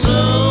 so